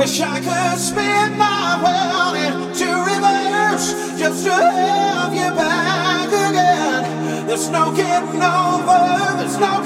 Wish I could spin my world into reverse just to have you back again. There's no getting over, there's no